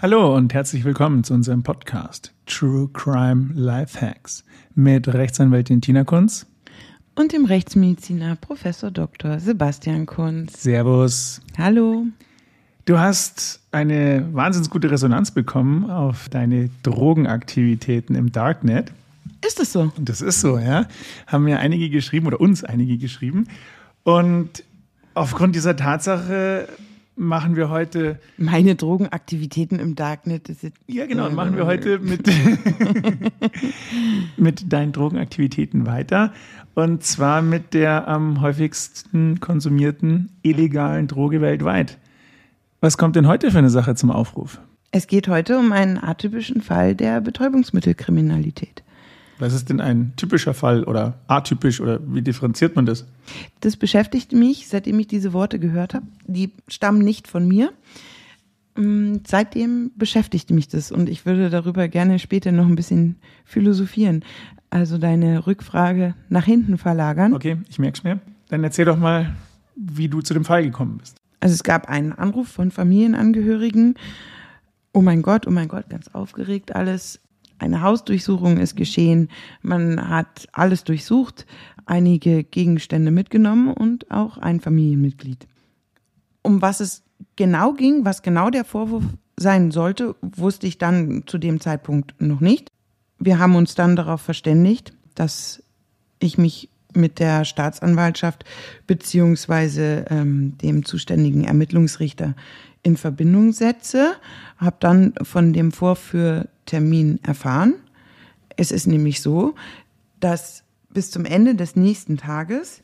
Hallo und herzlich willkommen zu unserem Podcast True Crime Lifehacks mit Rechtsanwältin Tina Kunz und dem Rechtsmediziner Professor Dr. Sebastian Kunz. Servus. Hallo. Du hast eine wahnsinnig gute Resonanz bekommen auf deine Drogenaktivitäten im Darknet. Ist es so? Das ist so, ja. Haben mir einige geschrieben oder uns einige geschrieben. Und aufgrund dieser Tatsache machen wir heute. Meine Drogenaktivitäten im Darknet. Ist ja, genau. Machen wir heute mit, mit deinen Drogenaktivitäten weiter. Und zwar mit der am häufigsten konsumierten illegalen Droge weltweit. Was kommt denn heute für eine Sache zum Aufruf? Es geht heute um einen atypischen Fall der Betäubungsmittelkriminalität. Was ist denn ein typischer Fall oder atypisch oder wie differenziert man das? Das beschäftigt mich, seitdem ich diese Worte gehört habe. Die stammen nicht von mir. Mm, seitdem beschäftigt mich das und ich würde darüber gerne später noch ein bisschen philosophieren. Also deine Rückfrage nach hinten verlagern. Okay, ich merke es mir. Dann erzähl doch mal, wie du zu dem Fall gekommen bist. Also es gab einen Anruf von Familienangehörigen. Oh mein Gott, oh mein Gott, ganz aufgeregt alles eine Hausdurchsuchung ist geschehen. Man hat alles durchsucht, einige Gegenstände mitgenommen und auch ein Familienmitglied. Um was es genau ging, was genau der Vorwurf sein sollte, wusste ich dann zu dem Zeitpunkt noch nicht. Wir haben uns dann darauf verständigt, dass ich mich mit der Staatsanwaltschaft beziehungsweise ähm, dem zuständigen Ermittlungsrichter in Verbindung setze, habe dann von dem Vorführtermin erfahren. Es ist nämlich so, dass bis zum Ende des nächsten Tages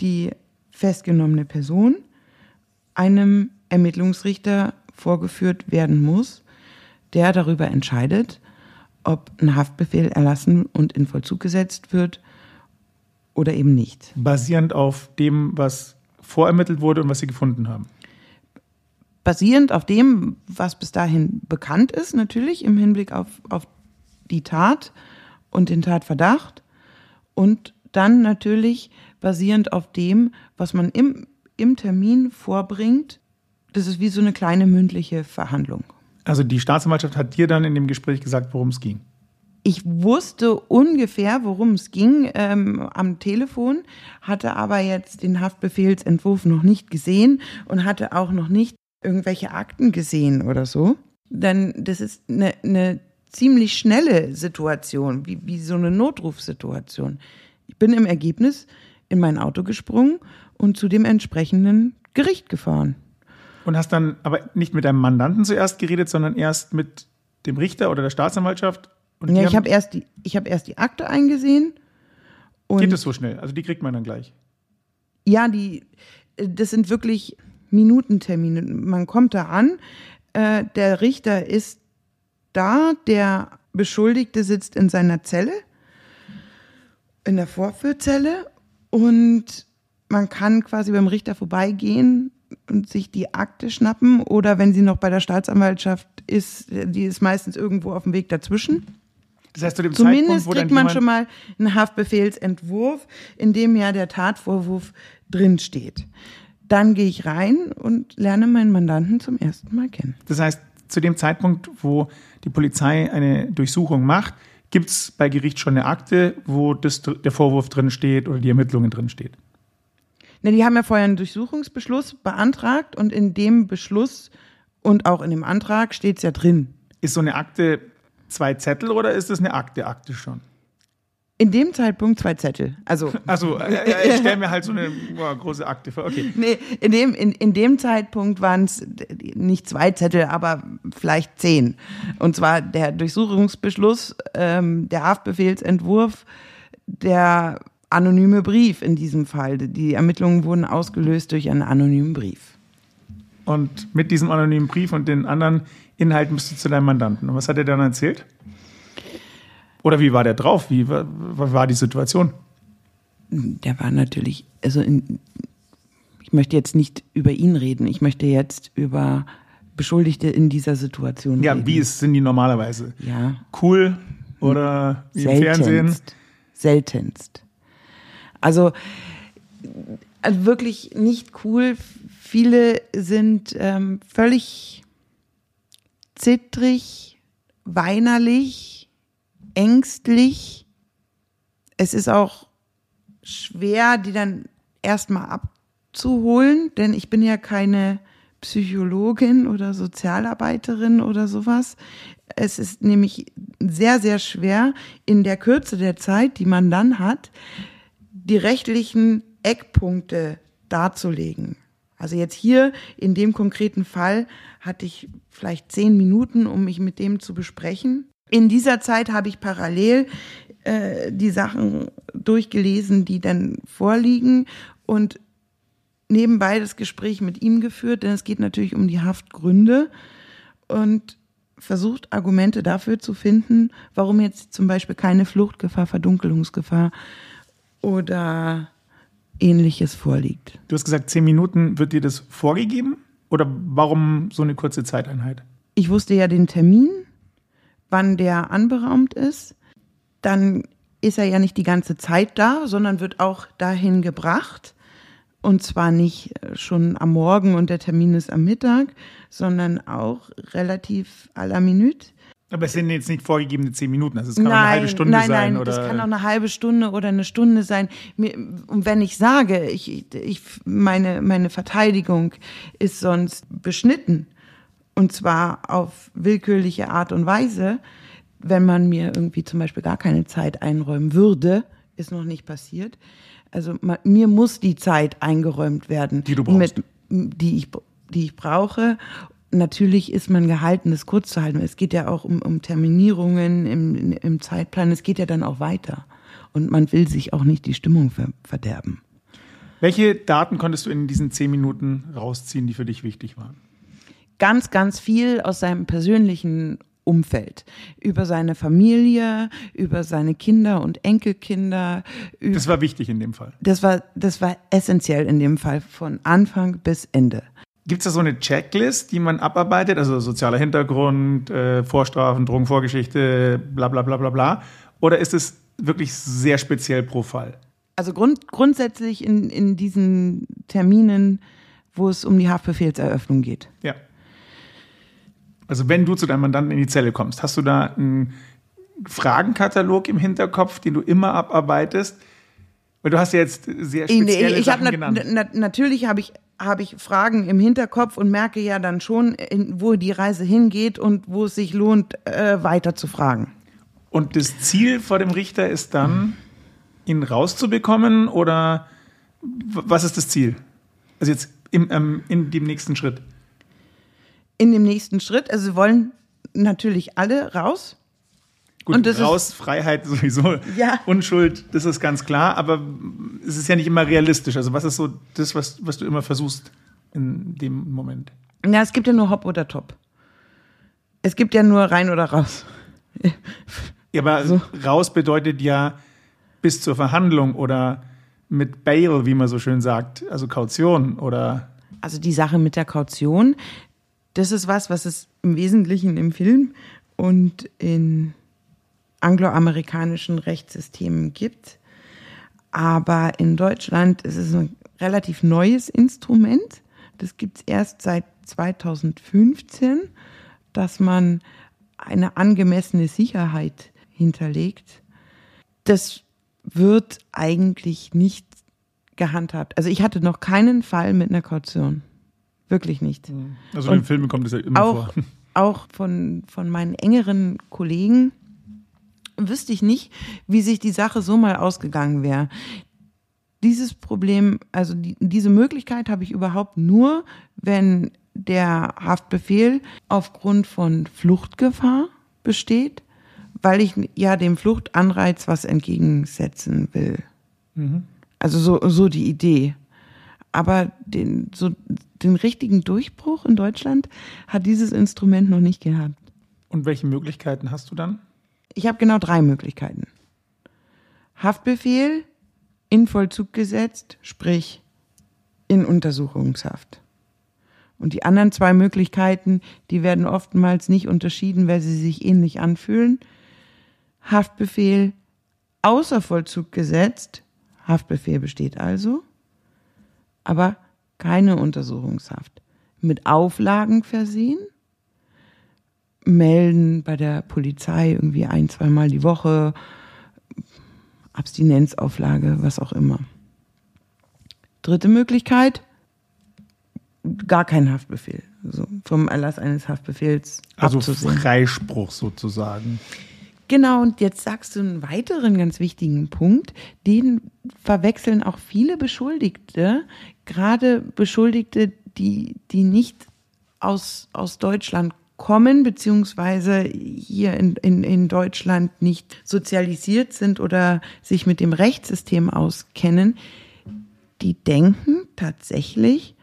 die festgenommene Person einem Ermittlungsrichter vorgeführt werden muss, der darüber entscheidet, ob ein Haftbefehl erlassen und in Vollzug gesetzt wird oder eben nicht. Basierend auf dem, was vorermittelt wurde und was Sie gefunden haben basierend auf dem, was bis dahin bekannt ist, natürlich im Hinblick auf, auf die Tat und den Tatverdacht und dann natürlich basierend auf dem, was man im, im Termin vorbringt. Das ist wie so eine kleine mündliche Verhandlung. Also die Staatsanwaltschaft hat dir dann in dem Gespräch gesagt, worum es ging? Ich wusste ungefähr, worum es ging ähm, am Telefon, hatte aber jetzt den Haftbefehlsentwurf noch nicht gesehen und hatte auch noch nicht irgendwelche Akten gesehen oder so. Dann, das ist eine, eine ziemlich schnelle Situation, wie, wie so eine Notrufsituation. Ich bin im Ergebnis in mein Auto gesprungen und zu dem entsprechenden Gericht gefahren. Und hast dann aber nicht mit deinem Mandanten zuerst geredet, sondern erst mit dem Richter oder der Staatsanwaltschaft? Ja, ich habe erst, die, hab erst die Akte eingesehen. Geht es so schnell? Also die kriegt man dann gleich? Ja, die, das sind wirklich Minutentermine. Man kommt da an, äh, der Richter ist da, der Beschuldigte sitzt in seiner Zelle, in der Vorführzelle und man kann quasi beim Richter vorbeigehen und sich die Akte schnappen oder wenn sie noch bei der Staatsanwaltschaft ist, die ist meistens irgendwo auf dem Weg dazwischen. Das heißt, zu dem Zumindest Zeitpunkt, kriegt man schon mal einen Haftbefehlsentwurf, in dem ja der Tatvorwurf drinsteht. Dann gehe ich rein und lerne meinen Mandanten zum ersten Mal kennen. Das heißt, zu dem Zeitpunkt, wo die Polizei eine Durchsuchung macht, gibt es bei Gericht schon eine Akte, wo das, der Vorwurf drin steht oder die Ermittlungen drin steht? Ne, die haben ja vorher einen Durchsuchungsbeschluss beantragt und in dem Beschluss und auch in dem Antrag steht es ja drin. Ist so eine Akte zwei Zettel oder ist das eine Akte, Akte schon? In dem Zeitpunkt zwei Zettel. Also, also äh, ich stelle mir halt so eine boah, große Akte vor. Okay. Nee, in dem, in, in dem Zeitpunkt waren es nicht zwei Zettel, aber vielleicht zehn. Und zwar der Durchsuchungsbeschluss, ähm, der Haftbefehlsentwurf, der anonyme Brief in diesem Fall. Die Ermittlungen wurden ausgelöst durch einen anonymen Brief. Und mit diesem anonymen Brief und den anderen Inhalten bist du zu deinem Mandanten. Und was hat er dann erzählt? Oder wie war der drauf? Wie war, war die Situation? Der war natürlich, also in, ich möchte jetzt nicht über ihn reden, ich möchte jetzt über Beschuldigte in dieser Situation ja, reden. Ja, wie ist, sind die normalerweise? Ja. Cool oder wie im Fernsehen? Seltenst. Also, also wirklich nicht cool. Viele sind ähm, völlig zittrig, weinerlich, ängstlich. Es ist auch schwer, die dann erstmal abzuholen, denn ich bin ja keine Psychologin oder Sozialarbeiterin oder sowas. Es ist nämlich sehr, sehr schwer, in der Kürze der Zeit, die man dann hat, die rechtlichen Eckpunkte darzulegen. Also jetzt hier in dem konkreten Fall hatte ich vielleicht zehn Minuten, um mich mit dem zu besprechen. In dieser Zeit habe ich parallel äh, die Sachen durchgelesen, die dann vorliegen und nebenbei das Gespräch mit ihm geführt, denn es geht natürlich um die Haftgründe und versucht Argumente dafür zu finden, warum jetzt zum Beispiel keine Fluchtgefahr, Verdunkelungsgefahr oder ähnliches vorliegt. Du hast gesagt, zehn Minuten wird dir das vorgegeben? Oder warum so eine kurze Zeiteinheit? Ich wusste ja den Termin, wann der anberaumt ist. Dann ist er ja nicht die ganze Zeit da, sondern wird auch dahin gebracht. Und zwar nicht schon am Morgen und der Termin ist am Mittag, sondern auch relativ à la minute. Aber es sind jetzt nicht vorgegebene zehn Minuten, also es kann nein, auch eine halbe Stunde nein, sein. Nein, oder das kann auch eine halbe Stunde oder eine Stunde sein. Und wenn ich sage, ich, ich, meine, meine Verteidigung ist sonst beschnitten, und zwar auf willkürliche Art und Weise, wenn man mir irgendwie zum Beispiel gar keine Zeit einräumen würde, ist noch nicht passiert. Also mir muss die Zeit eingeräumt werden, die du brauchst. Mit, die ich, die ich brauche natürlich ist man gehalten, das kurz zu halten. Es geht ja auch um, um Terminierungen im, im Zeitplan. Es geht ja dann auch weiter. Und man will sich auch nicht die Stimmung ver verderben. Welche Daten konntest du in diesen zehn Minuten rausziehen, die für dich wichtig waren? Ganz, ganz viel aus seinem persönlichen Umfeld, über seine Familie, über seine Kinder und Enkelkinder. Das war wichtig in dem Fall. Das war, das war essentiell in dem Fall von Anfang bis Ende. Gibt es da so eine Checklist, die man abarbeitet? Also sozialer Hintergrund, äh, Vorstrafen, Drogenvorgeschichte, bla bla bla bla bla. Oder ist es wirklich sehr speziell pro Fall? Also grund, grundsätzlich in, in diesen Terminen, wo es um die Haftbefehlseröffnung geht. Ja. Also wenn du zu deinem Mandanten in die Zelle kommst, hast du da einen Fragenkatalog im Hinterkopf, den du immer abarbeitest? Weil du hast ja jetzt sehr spezielle ich, ich Sachen na, genannt. Na, natürlich habe ich habe ich Fragen im Hinterkopf und merke ja dann schon, in, wo die Reise hingeht und wo es sich lohnt, äh, weiter zu fragen. Und das Ziel vor dem Richter ist dann, ihn rauszubekommen oder was ist das Ziel? Also jetzt im, ähm, in dem nächsten Schritt. In dem nächsten Schritt, also wollen natürlich alle raus. Gut, und das raus, ist, Freiheit sowieso, ja. Unschuld, das ist ganz klar, aber es ist ja nicht immer realistisch. Also was ist so das, was, was du immer versuchst in dem Moment? Ja, es gibt ja nur Hop oder Top. Es gibt ja nur rein oder raus. Ja, aber so. raus bedeutet ja bis zur Verhandlung oder mit Bail, wie man so schön sagt, also Kaution oder. Also die Sache mit der Kaution, das ist was, was es im Wesentlichen im Film und in angloamerikanischen Rechtssystemen gibt. Aber in Deutschland ist es ein relativ neues Instrument. Das gibt es erst seit 2015, dass man eine angemessene Sicherheit hinterlegt. Das wird eigentlich nicht gehandhabt. Also ich hatte noch keinen Fall mit einer Kaution. Wirklich nicht. Also in den Filmen kommt es ja immer auch, vor. Auch von, von meinen engeren Kollegen wüsste ich nicht, wie sich die Sache so mal ausgegangen wäre. Dieses Problem, also die, diese Möglichkeit habe ich überhaupt nur, wenn der Haftbefehl aufgrund von Fluchtgefahr besteht, weil ich ja dem Fluchtanreiz was entgegensetzen will. Mhm. Also so, so die Idee. Aber den, so, den richtigen Durchbruch in Deutschland hat dieses Instrument noch nicht gehabt. Und welche Möglichkeiten hast du dann? Ich habe genau drei Möglichkeiten. Haftbefehl in Vollzug gesetzt, sprich in Untersuchungshaft. Und die anderen zwei Möglichkeiten, die werden oftmals nicht unterschieden, weil sie sich ähnlich anfühlen. Haftbefehl außer Vollzug gesetzt, Haftbefehl besteht also, aber keine Untersuchungshaft. Mit Auflagen versehen melden bei der Polizei irgendwie ein, zweimal die Woche, Abstinenzauflage, was auch immer. Dritte Möglichkeit, gar kein Haftbefehl. Also vom Erlass eines Haftbefehls Also abzusehen. Freispruch sozusagen. Genau, und jetzt sagst du einen weiteren ganz wichtigen Punkt, den verwechseln auch viele Beschuldigte, gerade Beschuldigte, die, die nicht aus, aus Deutschland kommen, beziehungsweise hier in, in, in Deutschland nicht sozialisiert sind oder sich mit dem Rechtssystem auskennen, die denken tatsächlich,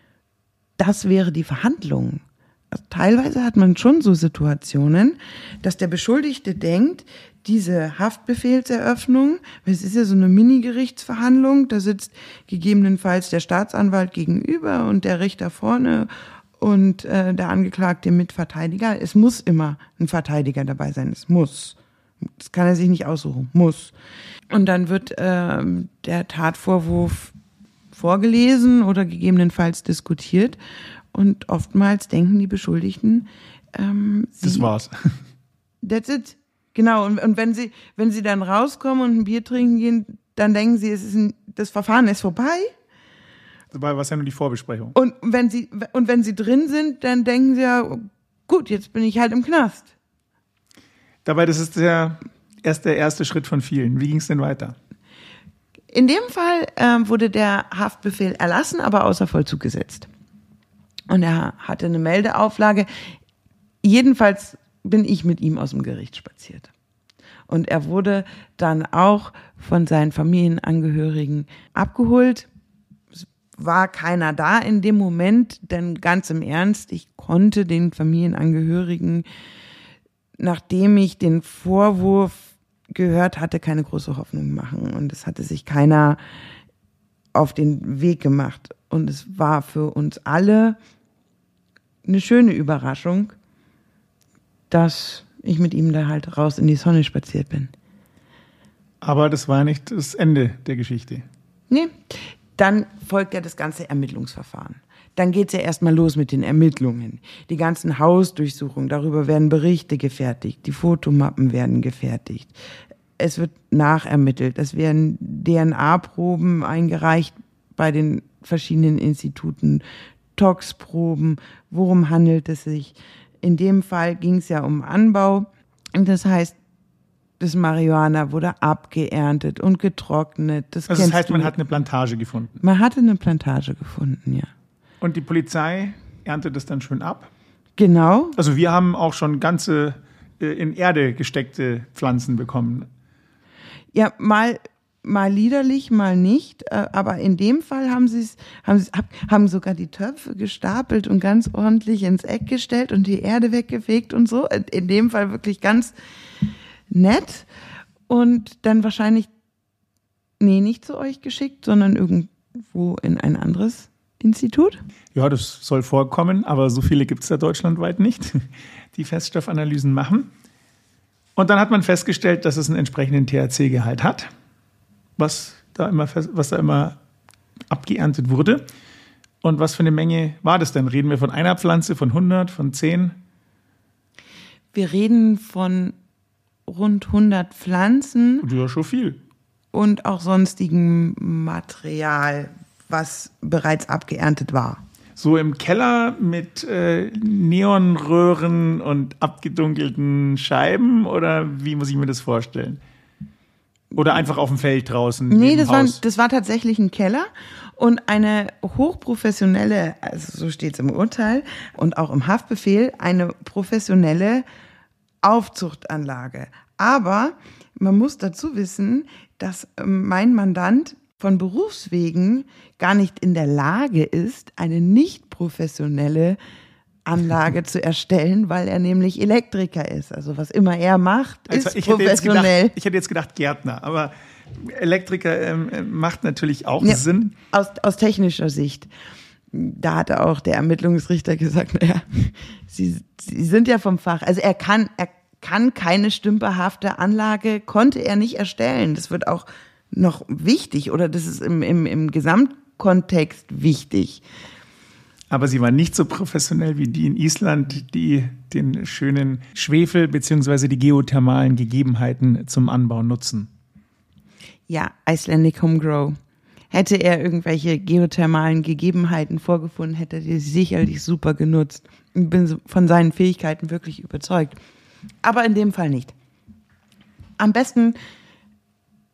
das wäre die Verhandlung. Also teilweise hat man schon so Situationen, dass der Beschuldigte denkt, diese Haftbefehlseröffnung, es ist ja so eine Mini-Gerichtsverhandlung, da sitzt gegebenenfalls der Staatsanwalt gegenüber und der Richter vorne und äh, der Angeklagte Mitverteidiger. Es muss immer ein Verteidiger dabei sein, es muss. Das kann er sich nicht aussuchen, muss. Und dann wird ähm, der Tatvorwurf vorgelesen oder gegebenenfalls diskutiert. Und oftmals denken die Beschuldigten, ähm, sie, Das war's. That's it. Genau. Und, und wenn sie, wenn sie dann rauskommen und ein Bier trinken gehen, dann denken sie, es ist ein, das Verfahren ist vorbei. Dabei war es ja nur die Vorbesprechung. Und wenn sie, und wenn sie drin sind, dann denken sie ja, gut, jetzt bin ich halt im Knast. Dabei, das ist der, erst der erste Schritt von vielen. Wie ging es denn weiter? In dem Fall ähm, wurde der Haftbefehl erlassen, aber außer Vollzug gesetzt. Und er hatte eine Meldeauflage. Jedenfalls bin ich mit ihm aus dem Gericht spaziert. Und er wurde dann auch von seinen Familienangehörigen abgeholt. War keiner da in dem Moment, denn ganz im Ernst, ich konnte den Familienangehörigen, nachdem ich den Vorwurf gehört hatte, keine große Hoffnung machen. Und es hatte sich keiner auf den Weg gemacht. Und es war für uns alle eine schöne Überraschung, dass ich mit ihm da halt raus in die Sonne spaziert bin. Aber das war nicht das Ende der Geschichte. Nee, dann folgt ja das ganze Ermittlungsverfahren. Dann geht's ja erstmal los mit den Ermittlungen. Die ganzen Hausdurchsuchungen, darüber werden Berichte gefertigt, die Fotomappen werden gefertigt. Es wird nachermittelt, es werden DNA-Proben eingereicht bei den verschiedenen Instituten, Tox-Proben, worum handelt es sich. In dem Fall ging es ja um Anbau. Das heißt, das Marihuana wurde abgeerntet und getrocknet. Das, Also das heißt, man hat eine Plantage gefunden. man hatte eine Plantage gefunden, ja. Und die Polizei erntet das dann schön ab. Genau. Also wir haben auch schon ganze äh, in Erde gesteckte Pflanzen bekommen. Ja, mal, mal liederlich, mal nicht. äh, Aber in dem Fall haben sie es, haben sie haben sogar die Töpfe gestapelt und ganz ordentlich ins Eck gestellt und die Erde weggefegt und so. In dem Fall wirklich ganz nett. Und dann wahrscheinlich, nee, nicht zu euch geschickt, sondern irgendwo in ein anderes Institut. Ja, das soll vorkommen, aber so viele gibt es da deutschlandweit nicht, die Feststoffanalysen machen. Und dann hat man festgestellt, dass es einen entsprechenden THC-Gehalt hat, was da, immer, was da immer abgeerntet wurde. Und was für eine Menge war das denn? Reden wir von einer Pflanze, von 100, von 10? Wir reden von rund 100 Pflanzen Ja, schon viel. und auch sonstigem Material, was bereits abgeerntet war. So im Keller mit äh, Neonröhren und abgedunkelten Scheiben oder wie muss ich mir das vorstellen? Oder einfach auf dem Feld draußen? Nee, das war, das war tatsächlich ein Keller und eine hochprofessionelle, also so steht es im Urteil und auch im Haftbefehl, eine professionelle Aufzuchtanlage. Aber man muss dazu wissen, dass ähm, mein Mandant von Berufswegen gar nicht in der Lage ist, eine nicht professionelle Anlage zu erstellen, weil er nämlich Elektriker ist. Also was immer er macht, Also ist ich, hätte professionell. gedacht, ich hätte jetzt gedacht Gärtner, aber Elektriker ähm, äh, macht natürlich auch Ja, Sinn. Aus, aus technischer Sicht. Da hatte auch der Ermittlungsrichter gesagt, naja, Sie, Sie sind ja vom Fach. Also er kann, er kann keine stümperhafte Anlage, konnte er nicht erstellen. Das wird auch noch wichtig oder das ist im, im, im Gesamtkontext wichtig. Aber sie war nicht so professionell wie die in Island, die den schönen Schwefel bzw. die geothermalen Gegebenheiten zum Anbau nutzen. Ja, Icelandic Homegrow. Hätte er irgendwelche geothermalen Gegebenheiten vorgefunden, hätte er die sicherlich super genutzt. Ich bin von seinen Fähigkeiten wirklich überzeugt. Aber in dem Fall nicht. Am besten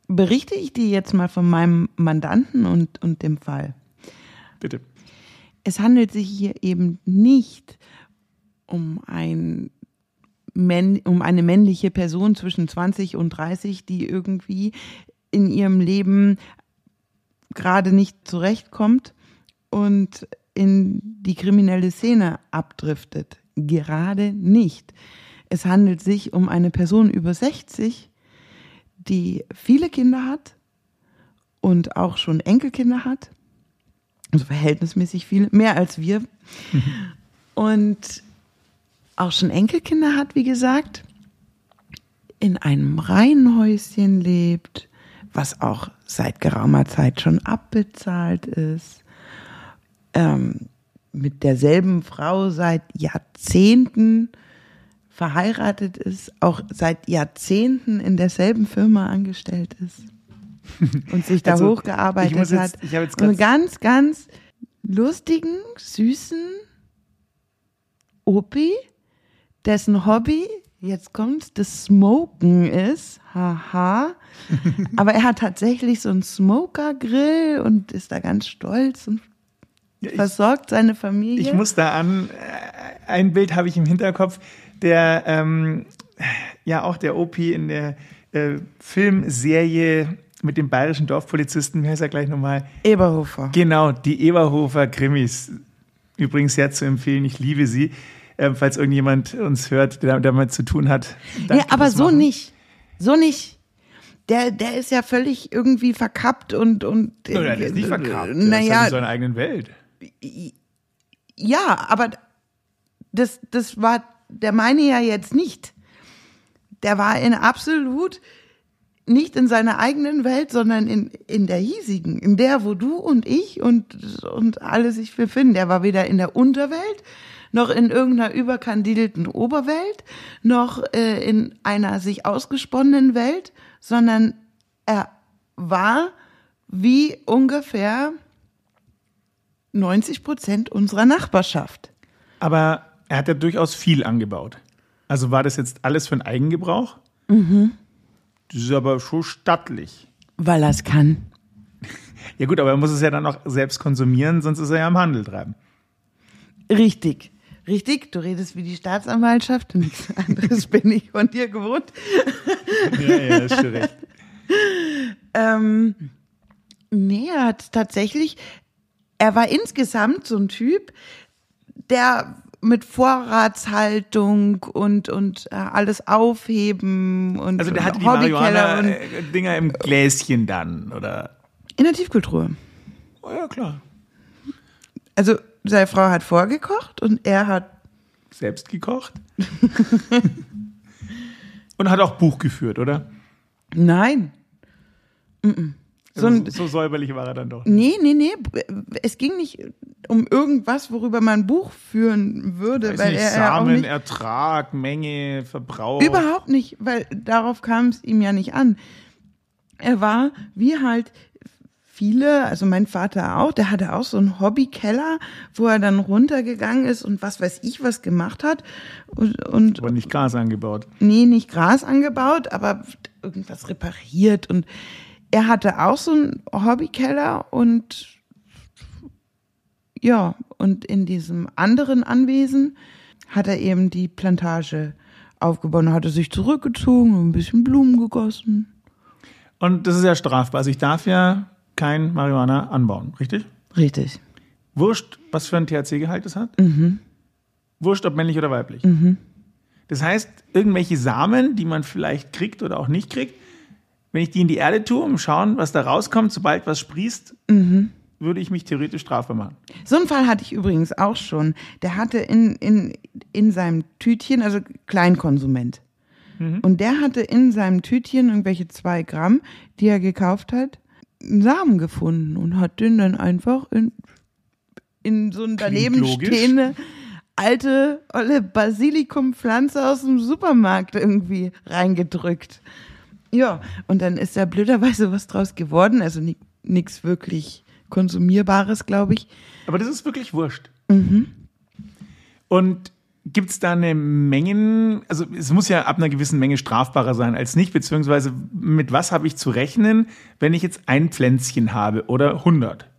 berichte ich dir jetzt mal von meinem Mandanten und, und dem Fall. Bitte. Es handelt sich hier eben nicht um ein um eine männliche Person zwischen 20 und 30, die irgendwie in ihrem Leben gerade nicht zurechtkommt und in die kriminelle Szene abdriftet. Gerade nicht. Es handelt sich um eine Person über 60, die viele Kinder hat und auch schon Enkelkinder hat. Also verhältnismäßig viele, mehr als wir. Mhm. Und auch schon Enkelkinder hat, wie gesagt, in einem Reihenhäuschen lebt, was auch seit geraumer Zeit schon abbezahlt ist, ähm, mit derselben Frau seit Jahrzehnten verheiratet ist, auch seit Jahrzehnten in derselben Firma angestellt ist und sich da also, hochgearbeitet jetzt, hat. Ich jetzt einen ganz, ganz lustigen, süßen Opi, dessen Hobby jetzt kommt, das Smoken ist. Haha. Aber er hat tatsächlich so einen Smoker-Grill und ist da ganz stolz und ja, ich, versorgt seine Familie. Ich muss da an, äh, ein Bild habe ich im Hinterkopf, der, ähm, ja, auch der OP in der äh, Filmserie mit dem bayerischen Dorfpolizisten, wie heißt er gleich nochmal? Eberhofer. Genau, die Eberhofer Krimis. Übrigens sehr zu empfehlen, ich liebe sie äh, falls irgendjemand uns hört, der damit zu tun hat. Nee, aber so machen. nicht. So nicht. Der, der ist ja völlig irgendwie verkappt und. und no, der ist nicht verkappt. Naja, ist halt in seiner eigenen Welt. Ja, aber das, das war der meine ja jetzt nicht. Der war in absolut nicht in seiner eigenen Welt, sondern in, in der hiesigen, in der, wo du und ich und, und alle sich befinden. Der war weder in der Unterwelt, noch in irgendeiner überkandidelten Oberwelt, noch äh, in einer sich ausgesponnenen Welt, sondern er war wie ungefähr 90 Prozent unserer Nachbarschaft. Aber er hat ja durchaus viel angebaut. Also war das jetzt alles für den Eigengebrauch? Mhm. Das ist aber schon stattlich. Weil er es kann. Ja gut, aber er muss es ja dann auch selbst konsumieren, sonst ist er ja im Handel treiben. Richtig. Richtig, du redest wie die Staatsanwaltschaft und nichts anderes bin ich von dir gewohnt. Ja, ja, ist schon recht. ähm, nee, er hat tatsächlich, er war insgesamt so ein Typ, der mit Vorratshaltung und und äh, alles aufheben und also der hatte die Marihuana-Dinger im Gläschen dann oder in der Tiefkultur. Oh ja klar. Also seine Frau hat vorgekocht und er hat selbst gekocht. und hat auch Buch geführt, oder? Nein. Mm -mm. So, ein, so, säuberlich war er dann doch. Nee, nee, nee. Es ging nicht um irgendwas, worüber man ein Buch führen würde. weil nicht, er, Samen, nicht, Ertrag, Menge, Verbrauch. Überhaupt nicht, weil darauf kam es ihm ja nicht an. Er war wie halt viele, also mein Vater auch, der hatte auch so einen Hobbykeller, wo er dann runtergegangen ist und was weiß ich was gemacht hat. Und, und aber nicht Gras angebaut. Nee, nicht Gras angebaut, aber irgendwas repariert. Und er hatte auch so einen Hobbykeller und ja, und in diesem anderen Anwesen hat er eben die Plantage aufgebaut und hatte sich zurückgezogen und ein bisschen Blumen gegossen. Und das ist ja strafbar. Also ich darf ja kein Marihuana anbauen, richtig? Richtig. Wurscht, was für ein THC-Gehalt es hat? Mhm. Wurscht, ob männlich oder weiblich. Mhm. Das heißt, irgendwelche Samen, die man vielleicht kriegt oder auch nicht kriegt, wenn ich die in die Erde tue, um schauen, was da rauskommt, sobald was sprießt, mhm. würde ich mich theoretisch strafbar machen. So einen Fall hatte ich übrigens auch schon. Der hatte in, in, in seinem Tütchen, also Kleinkonsument. Mhm. Und der hatte in seinem Tütchen irgendwelche zwei Gramm, die er gekauft hat einen Samen gefunden und hat den dann einfach in, in so ein daneben stehende alte olle Basilikumpflanze aus dem Supermarkt irgendwie reingedrückt. Ja, und dann ist da blöderweise was draus geworden, also nichts wirklich konsumierbares, glaube ich. Aber das ist wirklich wurscht. Und gibt es da eine Mengen, also es muss ja ab einer gewissen Menge strafbarer sein als nicht, beziehungsweise mit was habe ich zu rechnen, wenn ich jetzt ein Pflänzchen habe oder 100?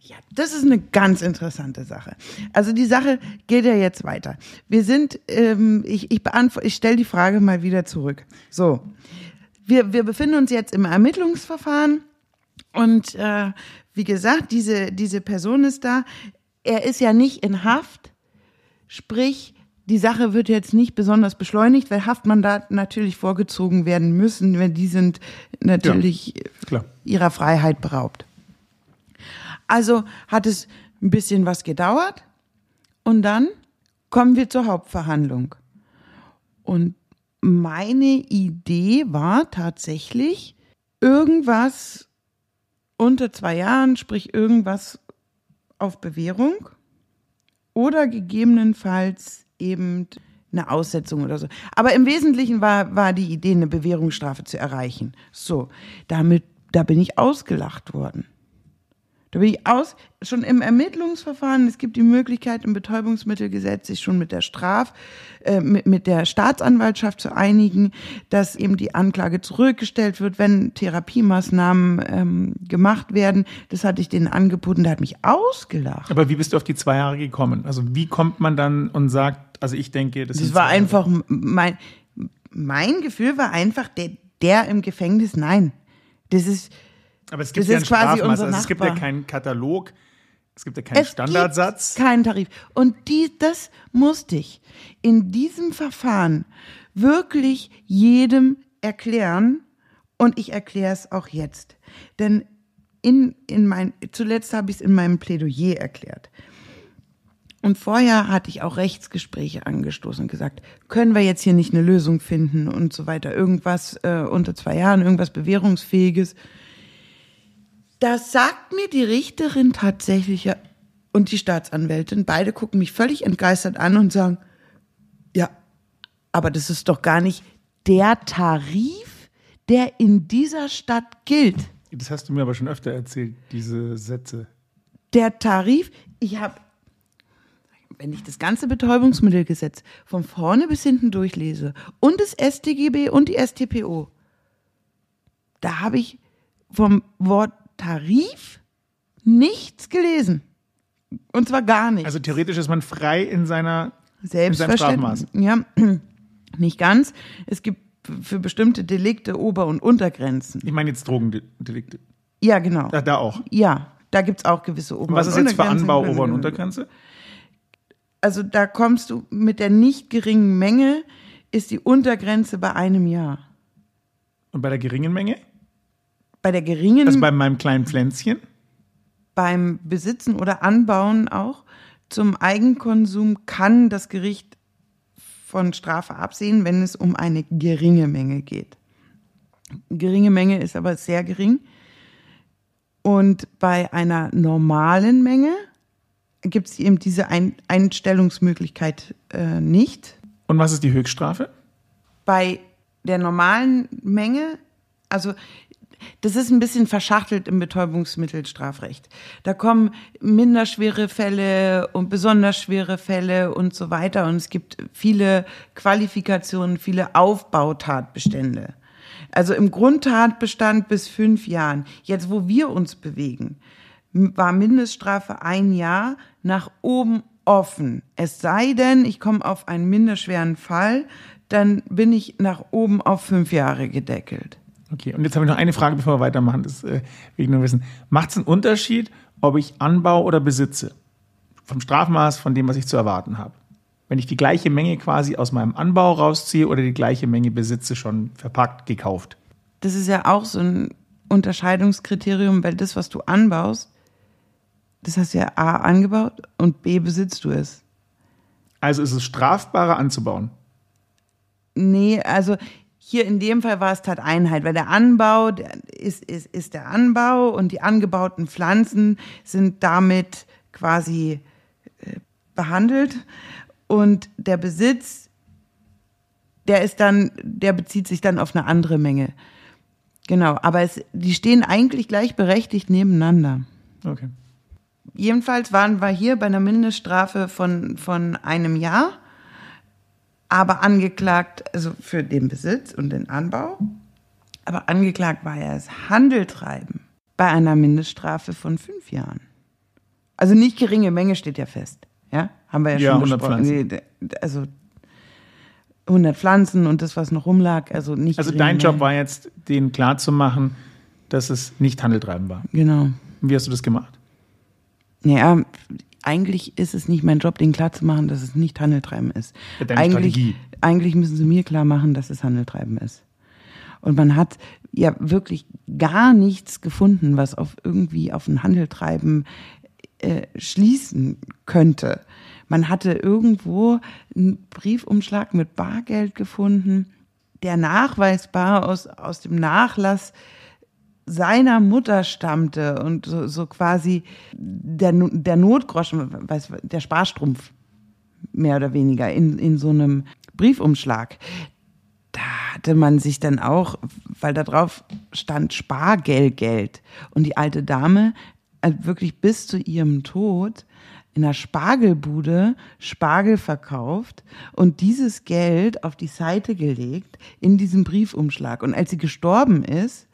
Ja, das ist eine ganz interessante Sache. Also die Sache geht ja jetzt weiter. Wir sind, ähm, ich, ich beantworte, ich stelle die Frage mal wieder zurück. So, wir, wir befinden uns jetzt im Ermittlungsverfahren und äh, wie gesagt, diese, diese Person ist da. Er ist ja nicht in Haft, sprich, die Sache wird jetzt nicht besonders beschleunigt, weil Haftmandaten natürlich vorgezogen werden müssen, wenn die sind natürlich klar. ihrer Freiheit beraubt. Also hat es ein bisschen was gedauert und dann kommen wir zur Hauptverhandlung. Und meine Idee war tatsächlich irgendwas unter zwei Jahren, sprich irgendwas auf Bewährung oder gegebenenfalls eben eine Aussetzung oder so. Aber im Wesentlichen war, war die Idee, eine Bewährungsstrafe zu erreichen. So, damit, da bin ich ausgelacht worden. Da bin ich aus, schon im Ermittlungsverfahren, es gibt die Möglichkeit im Betäubungsmittelgesetz, sich schon mit der Straf, äh, mit, mit der Staatsanwaltschaft zu einigen, dass eben die Anklage zurückgestellt wird, wenn Therapiemaßnahmen ähm, gemacht werden. Das hatte ich denen angeboten, der hat mich ausgelacht. Aber wie bist du auf die zwei Jahre gekommen? Also wie kommt man dann und sagt, also ich denke, das, Das war einfach mein, mein Gefühl war einfach, der, der im Gefängnis, nein. Das ist, Aber es gibt das ja ein Strafmaß, also es gibt ja keinen Katalog, es gibt ja keinen Es Standardsatz. gibt keinen Tarif. Und die, das musste ich in diesem Verfahren wirklich jedem erklären. Und ich erkläre es auch jetzt. Denn in, in mein, zuletzt habe ich es in meinem Plädoyer erklärt. Und vorher hatte ich auch Rechtsgespräche angestoßen und gesagt, können wir jetzt hier nicht eine Lösung finden und so weiter. Irgendwas äh, unter zwei Jahren, irgendwas Bewährungsfähiges. Da sagt mir die Richterin tatsächlich und die Staatsanwältin, beide gucken mich völlig entgeistert an und sagen, ja, aber das ist doch gar nicht der Tarif, der in dieser Stadt gilt. Das hast du mir aber schon öfter erzählt, diese Sätze. Der Tarif, ich habe, wenn ich das ganze Betäubungsmittelgesetz von vorne bis hinten durchlese und das StGB und die StPO, da habe ich vom Wort Tarif nichts gelesen. Und zwar gar nicht. Also theoretisch ist man frei in seiner Selbstverständlich. Ja, nicht ganz. Es gibt für bestimmte Delikte Ober- und Untergrenzen. Ich meine jetzt Drogendelikte. Ja, genau. Da, da auch. Ja, da gibt's auch gewisse Ober- Und was und ist jetzt für Untergrenzen. Anbau, Ober- und Untergrenze? Also da kommst du mit der nicht geringen Menge, ist die Untergrenze bei einem Jahr. Und bei der geringen Menge? Bei der geringen, Also bei meinem kleinen Pflänzchen? beim Besitzen oder Anbauen auch, zum Eigenkonsum kann das Gericht von Strafe absehen, wenn es um eine geringe Menge geht. Geringe Menge ist aber sehr gering. Und bei einer normalen Menge gibt es eben diese Ein Einstellungsmöglichkeit äh, nicht. Und was ist die Höchststrafe? Bei der normalen Menge, also das ist ein bisschen verschachtelt im Betäubungsmittelstrafrecht. Da kommen minderschwere Fälle und besonders schwere Fälle und so weiter. Und es gibt viele Qualifikationen, viele Aufbautatbestände. Also im Grundtatbestand bis fünf Jahren. Jetzt, wo wir uns bewegen, war Mindeststrafe ein Jahr nach oben offen. Es sei denn, ich komme auf einen minderschweren Fall, dann bin ich nach oben auf fünf Jahre gedeckelt. Okay, und jetzt habe ich noch eine Frage, bevor wir weitermachen. Das äh, will ich nur wissen. Macht es einen Unterschied, ob ich anbaue oder besitze? Vom Strafmaß, von dem, was ich zu erwarten habe. Wenn ich die gleiche Menge quasi aus meinem Anbau rausziehe oder die gleiche Menge besitze, schon verpackt, gekauft. Das ist ja auch so ein Unterscheidungskriterium, weil das, was du anbaust, das hast du ja A angebaut und B besitzt du es. Also ist es strafbarer anzubauen. Nee, also hier in dem Fall war es Tateinheit, weil der Anbau ist, ist, ist der Anbau und die angebauten Pflanzen sind damit quasi äh, behandelt und der Besitz, der ist dann, der bezieht sich dann auf eine andere Menge. Genau, aber es, die stehen eigentlich gleichberechtigt nebeneinander. Okay. Jedenfalls waren wir hier bei einer Mindeststrafe von, von einem Jahr, aber angeklagt, also für den Besitz und den Anbau, aber angeklagt war er das Handeltreiben bei einer Mindeststrafe von fünf Jahren. Also nicht geringe Menge steht ja fest. Ja, haben wir ja, Ja, schon 100 besprochen. Pflanzen. Also 100 Pflanzen und das, was noch rumlag, also nicht Also dein Job war jetzt, denen klarzumachen, dass es nicht Handeltreiben war. Genau. Und wie hast du das gemacht? Naja, eigentlich ist es nicht mein Job, denen klarzumachen, dass es nicht Handeltreiben ist. Deine eigentlich, Strategie. eigentlich müssen sie mir klar machen, dass es Handeltreiben ist. Und man hat ja wirklich gar nichts gefunden, was auf irgendwie auf ein Handeltreiben äh, schließen könnte. Man hatte irgendwo einen Briefumschlag mit Bargeld gefunden, der nachweisbar aus, aus dem Nachlass seiner Mutter stammte und so, so quasi der, der Notgroschen, weiß, der Sparstrumpf mehr oder weniger in, in so einem Briefumschlag. Da hatte man sich dann auch, weil da drauf stand Spargelgeld und die alte Dame äh, wirklich bis zu ihrem Tod in einer Spargelbude Spargel verkauft und dieses Geld auf die Seite gelegt in diesem Briefumschlag. Und als sie gestorben ist,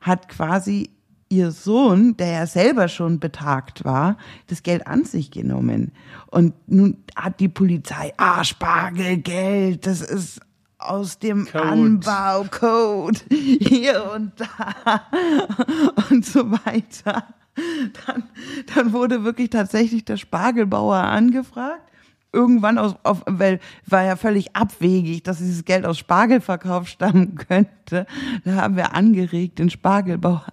hat quasi ihr Sohn, der ja selber schon betagt war, das Geld an sich genommen. Und nun hat die Polizei, ah, Spargelgeld, das ist aus dem Code. Anbaucode hier und da und so weiter. Dann, dann wurde wirklich tatsächlich der Spargelbauer angefragt. Irgendwann aus, auf, weil war ja völlig abwegig, dass dieses Geld aus Spargelverkauf stammen könnte. Da haben wir angeregt, den Spargelbauer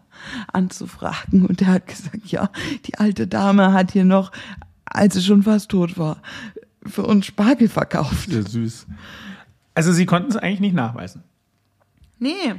anzufragen. Und der hat gesagt, ja, die alte Dame hat hier noch, als sie schon fast tot war, für uns Spargel verkauft. Ja, süß. Also sie konnten es eigentlich nicht nachweisen. Nee.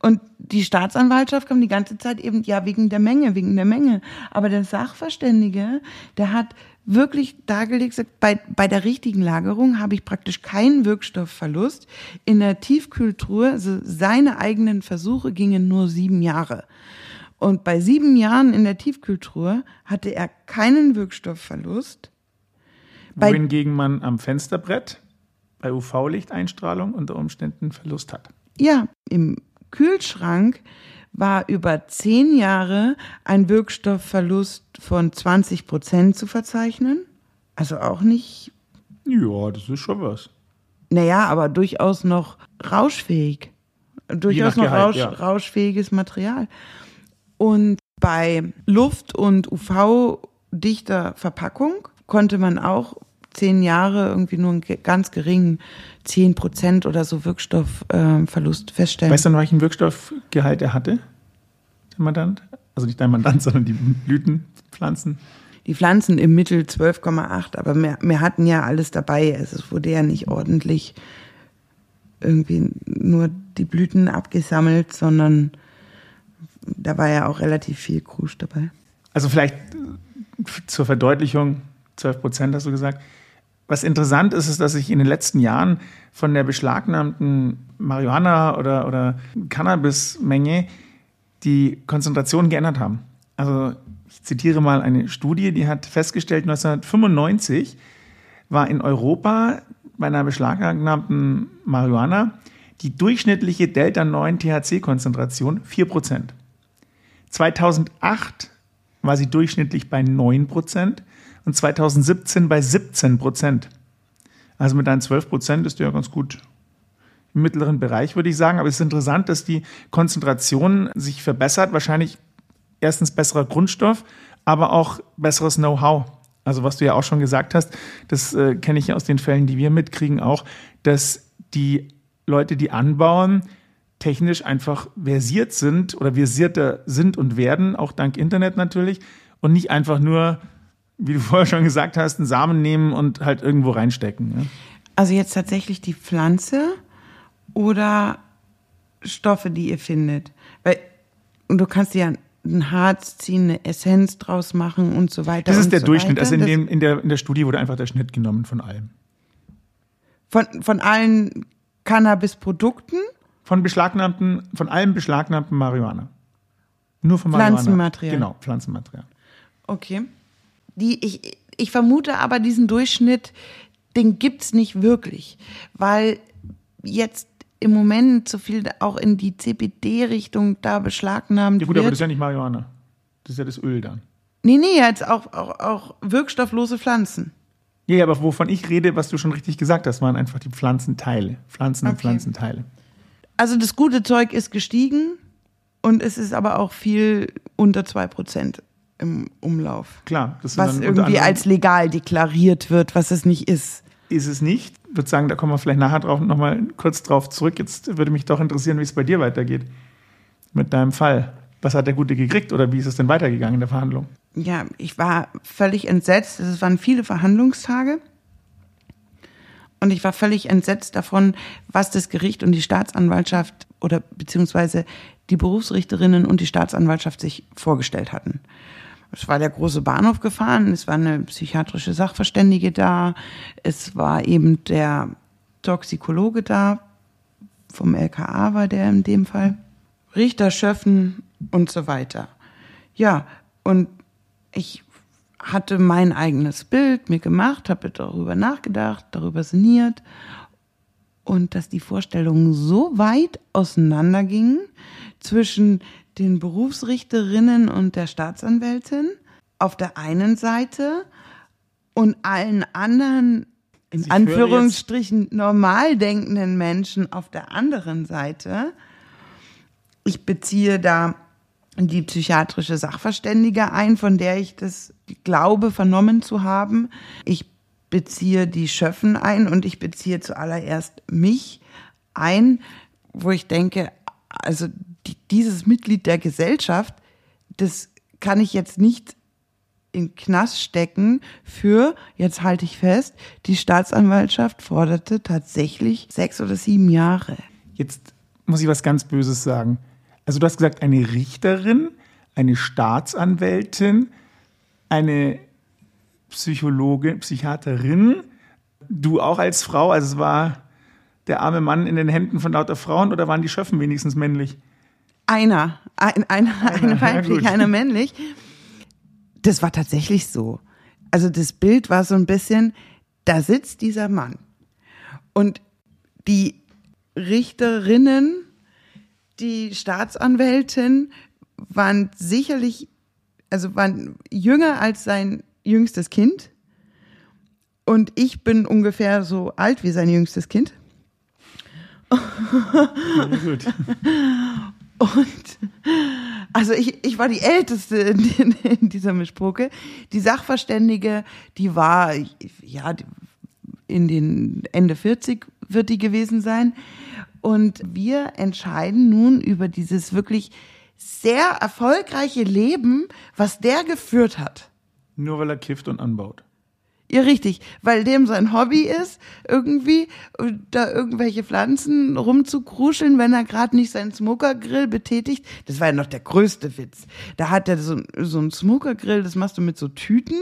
Und die Staatsanwaltschaft kam die ganze Zeit eben, ja, wegen der Menge, wegen der Menge. Aber der Sachverständige, der hat wirklich dargelegt, bei, bei der richtigen Lagerung habe ich praktisch keinen Wirkstoffverlust. In der Tiefkühltruhe, also seine eigenen Versuche gingen nur sieben Jahre. Und bei sieben Jahren in der Tiefkühltruhe hatte er keinen Wirkstoffverlust. Bei- wohingegen man am Fensterbrett bei UV-Lichteinstrahlung unter Umständen Verlust hat. Ja, im Kühlschrank war über zehn Jahre ein Wirkstoffverlust von 20 Prozent zu verzeichnen. Also auch nicht, Ja, das ist schon was. naja, aber durchaus noch rauschfähig. Durchaus noch Gehalt, rausch, ja. rauschfähiges Material. Und bei Luft- und UV-dichter Verpackung konnte man auch zehn Jahre irgendwie nur einen ganz geringen 10 Prozent oder so Wirkstoffverlust feststellen. Weißt du, noch, welchen Wirkstoffgehalt er hatte? Der Mandant? Also nicht dein Mandant, sondern die Blütenpflanzen. Die Pflanzen im Mittel 12,8, aber wir, wir hatten ja alles dabei. Also es wurde ja nicht ordentlich irgendwie nur die Blüten abgesammelt, sondern da war ja auch relativ viel Krusch dabei. Also vielleicht äh, zur Verdeutlichung, 12 Prozent hast du gesagt. Was interessant ist, ist, dass sich in den letzten Jahren von der beschlagnahmten Marihuana- oder, oder Cannabis-Menge die Konzentrationen geändert haben. Also ich zitiere mal eine Studie, die hat festgestellt, 1995 war in Europa bei einer beschlagnahmten Marihuana die durchschnittliche Delta-9-THC-Konzentration 4%. 2008 war sie durchschnittlich bei 9% und 2017 bei 17%. Also mit deinen 12% ist du ja ganz gut im mittleren Bereich, würde ich sagen. Aber es ist interessant, dass die Konzentration sich verbessert. Wahrscheinlich erstens besserer Grundstoff, aber auch besseres Know-how. Also was du ja auch schon gesagt hast, das äh, kenne ich ja aus den Fällen, die wir mitkriegen, auch, dass die Leute, die anbauen, technisch einfach versiert sind oder versierter sind und werden, auch dank Internet natürlich, und nicht einfach nur, wie du vorher schon gesagt hast, einen Samen nehmen und halt irgendwo reinstecken. Ja? Also jetzt tatsächlich die Pflanze oder Stoffe, die ihr findet. Weil und du kannst ja ein Harz ziehen, eine Essenz draus machen und so weiter. Das ist der so Durchschnitt. Weiter. Also in, dem, in, der, in der Studie wurde einfach der Schnitt genommen von allem. von, von allen Cannabis-Produkten, Von beschlagnahmten, von allem beschlagnahmten Marihuana. Nur von Marihuana. Pflanzenmaterial. Genau, Pflanzenmaterial. Okay. Die, ich, ich vermute aber, diesen Durchschnitt, den gibt's nicht wirklich, weil jetzt im Moment so viel auch in die CBD-Richtung da beschlagnahmt Ja gut, wird. aber das ist ja nicht Marihuana. Das ist ja das Öl dann. nee, nee, jetzt auch, auch, auch wirkstofflose Pflanzen. Ja, ja, aber wovon ich rede, was du schon richtig gesagt hast, waren einfach die Pflanzenteile. Pflanzen und Okay. Pflanzenteile. Also das gute Zeug ist gestiegen und es ist aber auch viel unter 2% im Umlauf. Klar, das Was irgendwie als legal deklariert wird, was es nicht ist. ist es nicht. Ich würde sagen, da kommen wir vielleicht nachher drauf nochmal kurz drauf zurück. Jetzt würde mich doch interessieren, wie es bei dir weitergeht. Mit deinem Fall. Was hat der Gute gekriegt oder wie ist es denn weitergegangen in der Verhandlung? Ja, ich war völlig entsetzt. Es waren viele Verhandlungstage. Und ich war völlig entsetzt davon, was das Gericht und die Staatsanwaltschaft oder beziehungsweise die Berufsrichterinnen und die Staatsanwaltschaft sich vorgestellt hatten. Es war der große Bahnhof gefahren, es war eine psychiatrische Sachverständige da, es war eben der Toxikologe da, vom LKA war der in dem Fall, Richter, Schöffen und so weiter. Ja, und ich hatte mein eigenes Bild mir gemacht, habe darüber nachgedacht, darüber sinniert und dass die Vorstellungen so weit auseinandergingen zwischen den Berufsrichterinnen und der Staatsanwältin auf der einen Seite und allen anderen in höre Anführungsstrichen normal denkenden Menschen auf der anderen Seite. Ich beziehe da die psychiatrische Sachverständige ein, von der ich das glaube vernommen zu haben. Ich beziehe die Schöffen ein und ich beziehe zuallererst mich ein, wo ich denke, also dieses Mitglied der Gesellschaft, das kann ich jetzt nicht in Knast stecken für, jetzt halte ich fest, die Staatsanwaltschaft forderte tatsächlich sechs oder sieben Jahre. Jetzt muss ich was ganz Böses sagen. Also du hast gesagt, eine Richterin, eine Staatsanwältin, eine Psychologin, Psychiaterin, du auch als Frau, also es war der arme Mann in den Händen von lauter Frauen oder waren die Schöffen wenigstens männlich? Einer, ein, einer, eine ja weiblich, einer männlich. Das war tatsächlich so. Also das Bild war so ein bisschen, da sitzt dieser Mann. Und die Richterinnen, die Staatsanwältin waren sicherlich, also waren jünger als sein jüngstes Kind. Und ich bin ungefähr so alt wie sein jüngstes Kind. Ja, gut. Und also ich, ich war die Älteste in, in dieser Mischpoke. Die Sachverständige, die war, ja, in den Ende 40 wird die gewesen sein. Und wir entscheiden nun über dieses wirklich sehr erfolgreiche Leben, was der geführt hat. Nur weil er kifft und anbaut. Ja, richtig, weil dem sein Hobby ist, irgendwie äh, da irgendwelche Pflanzen rumzukruscheln, wenn er gerade nicht seinen Smokergrill betätigt. Das war ja noch der größte Witz. Da hat er so, so einen Smokergrill, das machst du mit so Tüten.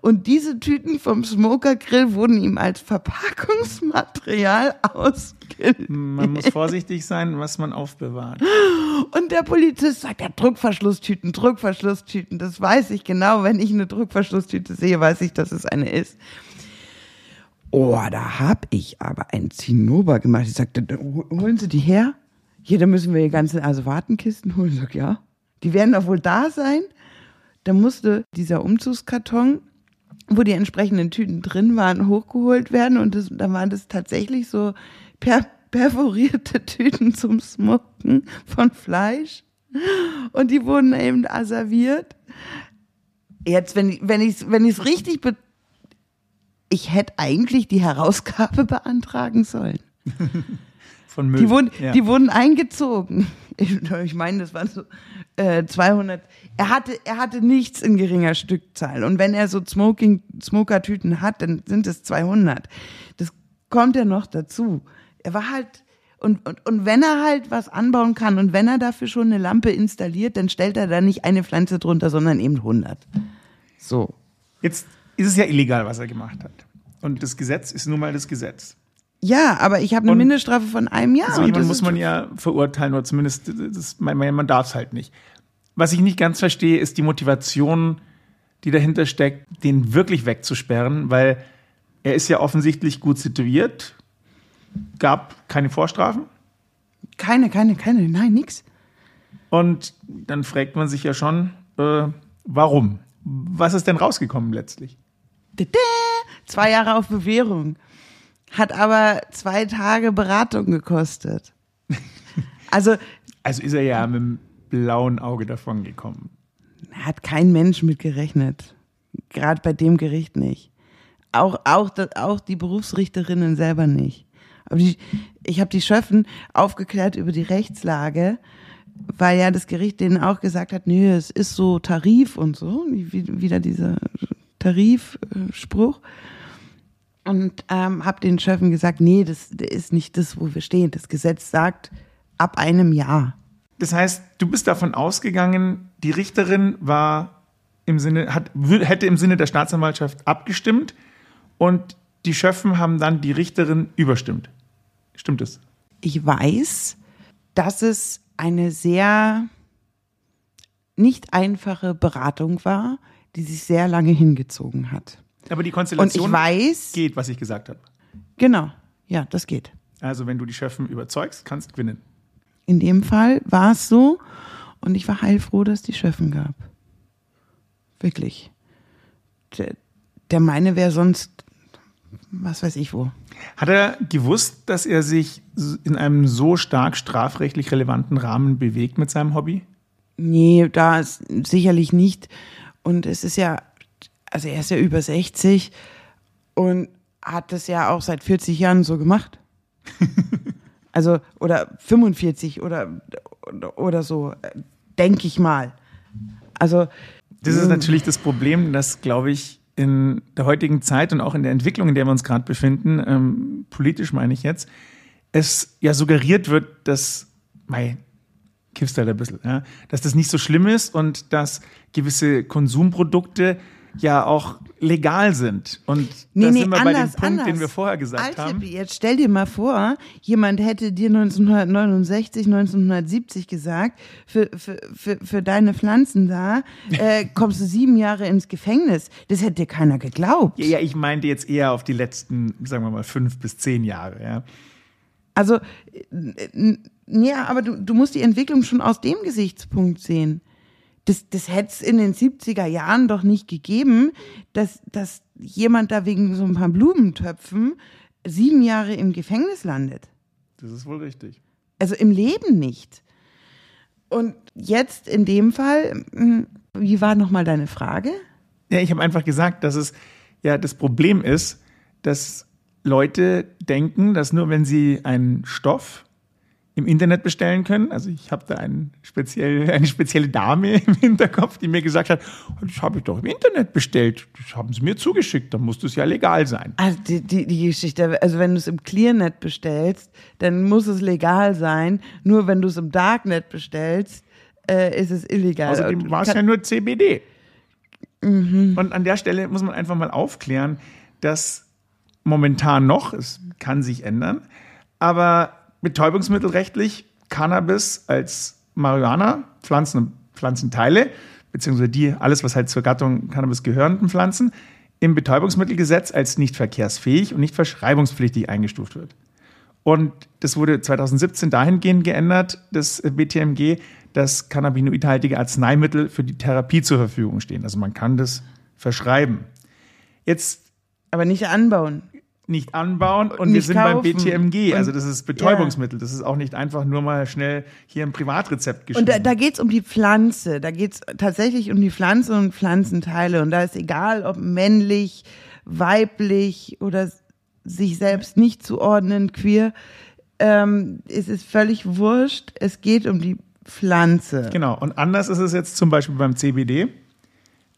Und diese Tüten vom Smokergrill wurden ihm als Verpackungsmaterial ausgelegt. Man muss vorsichtig sein, was man aufbewahrt. Und der Polizist sagt, ja, Druckverschlusstüten, Druckverschlusstüten. Das weiß ich genau. Wenn ich eine Druckverschlusstüte sehe, weiß ich, dass es eine ist. Oh, da hab ich aber ein Zinnober gemacht. Ich sagte, holen Sie die her? Hier, da müssen wir die ganzen Asservatenkisten holen. Ich sag, ja. Die werden doch wohl da sein. Da musste dieser Umzugskarton, wo die entsprechenden Tüten drin waren, hochgeholt werden. Und das, da waren das tatsächlich so per, perforierte Tüten zum Smoken von Fleisch. Und die wurden eben asserviert. Jetzt, wenn, ich- wenn ich es wenn ich's richtig be ich hätte eigentlich die Herausgabe beantragen sollen. Von Müll. Die wurden, ja. die wurden eingezogen. Ich, ich meine, das waren so äh, 200. Er hatte, er hatte nichts in geringer Stückzahl. Und wenn er so Smoking, Smokertüten hat, dann sind es 200. Das kommt ja noch dazu. Er war halt, Und, und, und wenn er halt was anbauen kann und wenn er dafür schon eine Lampe installiert, dann stellt er da nicht eine Pflanze drunter, sondern eben 100. So. Jetzt ist es ja illegal, was er gemacht hat. Und das Gesetz ist nun mal das Gesetz. Ja, aber ich habe eine Und Mindeststrafe von einem Jahr. So und das muss man ja verurteilen oder zumindest das, man man darf es halt nicht. Was ich nicht ganz verstehe, ist die Motivation, die dahinter steckt, den wirklich wegzusperren, weil er ist ja offensichtlich gut situiert, gab keine Vorstrafen Keine, keine, keine, nein, nix. und dann fragt man sich ja schon, äh, warum? Was ist denn rausgekommen letztlich? Zwei Jahre auf Bewährung. Hat aber zwei Tage Beratung gekostet. Also Also ist er ja mit dem blauen Auge davon gekommen. hat kein Mensch mit gerechnet. Gerade bei dem Gericht nicht. Auch, auch, auch die Berufsrichterinnen selber nicht. Aber die, ich habe die Schöffen aufgeklärt über die Rechtslage, weil ja das Gericht denen auch gesagt hat, nee, es ist so Tarif und so, wie, wieder dieser Tarifspruch. Und ähm, habe den Schöffen gesagt, nee, das ist nicht das, wo wir stehen. Das Gesetz sagt ab einem Jahr. Das heißt, du bist davon ausgegangen, die Richterin war im Sinne, hat, hätte im Sinne der Staatsanwaltschaft abgestimmt und die Schöffen haben dann die Richterin überstimmt. Stimmt es? ich weiß, dass es eine sehr nicht einfache Beratung war, die sich sehr lange hingezogen hat. Aber die Und Konstellation ich weiß, geht, was ich gesagt habe. genau, ja, das geht. Also wenn du die Schöffen überzeugst, kannst gewinnen. In dem Fall war es so und ich war heilfroh, dass die Schöffen gab. Wirklich. Der, der meine wäre sonst, was weiß ich wo. Hat er gewusst, dass er sich in einem so stark strafrechtlich relevanten Rahmen bewegt mit seinem Hobby? Nee, da sicherlich nicht. Und es ist ja, also er ist ja über 60 und hat das ja auch seit 40 Jahren so gemacht. also, oder 45 oder, oder so, denke ich mal. Also, Das ist natürlich das Problem, dass, glaube ich, in der heutigen Zeit und auch in der Entwicklung, in der wir uns gerade befinden, ähm, politisch meine ich jetzt, es ja suggeriert wird, dass, mei, kiffst halt ein bisschen, ja, dass das nicht so schlimm ist und dass gewisse Konsumprodukte ja auch legal sind. Und da sind wir bei dem Punkt, den wir vorher gesagt haben. Alter, jetzt stell dir mal vor, jemand hätte dir 1969, 1970 gesagt, für, für, für, für deine Pflanzen da äh, kommst du sieben Jahre ins Gefängnis. Das hätte dir keiner geglaubt. Ja, ja, ich meinte jetzt eher auf die letzten, sagen wir mal, fünf bis zehn Jahre, ja. Also, äh, ja, aber du, du musst die Entwicklung schon aus dem Gesichtspunkt sehen. Das, das hätte es in den 70er Jahren doch nicht gegeben, dass, dass jemand da wegen so ein paar Blumentöpfen sieben Jahre im Gefängnis landet. Das ist wohl richtig. Also im Leben nicht. Und jetzt in dem Fall, hm, wie war nochmal deine Frage? Ja, ich habe einfach gesagt, dass es ja das Problem ist, dass Leute denken, dass nur wenn sie einen Stoff im Internet bestellen können, also ich habe da einen speziell, eine spezielle Dame im Hinterkopf, die mir gesagt hat, das habe ich doch im Internet bestellt, das haben sie mir zugeschickt, dann muss das ja legal sein. Also die, die, die Geschichte, also wenn du es im Clearnet bestellst, dann muss es legal sein. Nur wenn du es im Darknet bestellst, äh, ist es illegal. Außerdem war es ja nur CBD. Und an der Stelle muss man einfach mal aufklären, dass momentan noch, es kann sich ändern, aber betäubungsmittelrechtlich Cannabis als Marihuana, Pflanzen und Pflanzenteile, beziehungsweise die, alles, was halt zur Gattung Cannabis gehörenden Pflanzen, im Betäubungsmittelgesetz als nicht verkehrsfähig und nicht verschreibungspflichtig eingestuft wird. Und das wurde 2017 dahingehend geändert, das BTMG, dass cannabinoidhaltige Arzneimittel für die Therapie zur Verfügung stehen. Also man kann das verschreiben. Jetzt aber nicht anbauen. Nicht anbauen und wir Nicht sind kaufen. beim BTMG, also das ist Betäubungsmittel. Das ist auch nicht einfach nur mal schnell hier ein Privatrezept geschrieben. Und da, da geht's um die Pflanze. Da geht's tatsächlich um die Pflanze und Pflanzenteile. Und da ist egal, ob männlich, weiblich oder sich selbst nicht zuordnen, queer. Ähm, es ist völlig wurscht. Es geht um die Pflanze. Genau. Und anders ist es jetzt zum Beispiel beim CBD.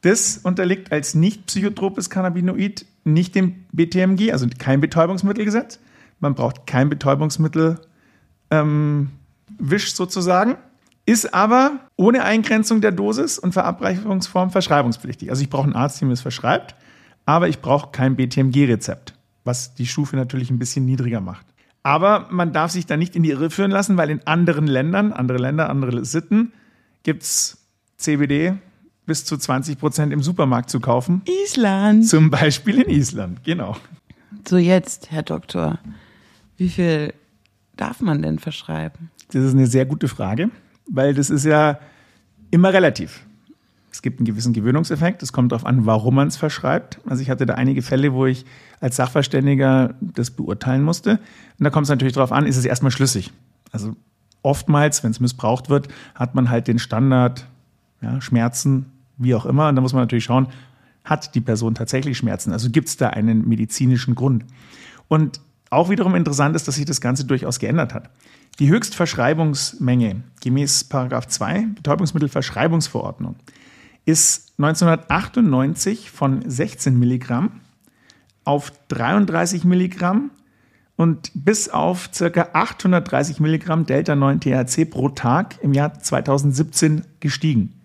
Das unterliegt als nicht psychotropes Cannabinoid nicht dem BTMG, also kein Betäubungsmittelgesetz. Man braucht kein Betäubungsmittel ähm, wischt sozusagen, ist aber ohne Eingrenzung der Dosis und Verabreichungsform verschreibungspflichtig. Also ich brauche einen Arzt, der mir das verschreibt, aber ich brauche kein BTMG-Rezept, was die Stufe natürlich ein bisschen niedriger macht. Aber man darf sich da nicht in die Irre führen lassen, weil in anderen Ländern, andere Länder, andere Sitten, gibt es CBD bis zu 20 Prozent im Supermarkt zu kaufen. Island. Zum Beispiel in Island, genau. So jetzt, Herr Doktor, wie viel darf man denn verschreiben? Das ist eine sehr gute Frage, weil das ist ja immer relativ. Es gibt einen gewissen Gewöhnungseffekt. Es kommt darauf an, warum man es verschreibt. Also ich hatte da einige Fälle, wo ich als Sachverständiger das beurteilen musste. Und da kommt es natürlich darauf an, ist es erstmal schlüssig. Also oftmals, wenn es missbraucht wird, hat man halt den Standard, ja, Schmerzen, wie auch immer. Und da muss man natürlich schauen, hat die Person tatsächlich Schmerzen? Also gibt es da einen medizinischen Grund? Und auch wiederum interessant ist, dass sich das Ganze durchaus geändert hat. Die Höchstverschreibungsmenge gemäß Paragraph 2 Betäubungsmittelverschreibungsverordnung ist 1998 von 16 Milligramm auf 33 Milligramm und bis auf ca. 830 Milligramm Delta-9 THC pro Tag im Jahr 2017 gestiegen.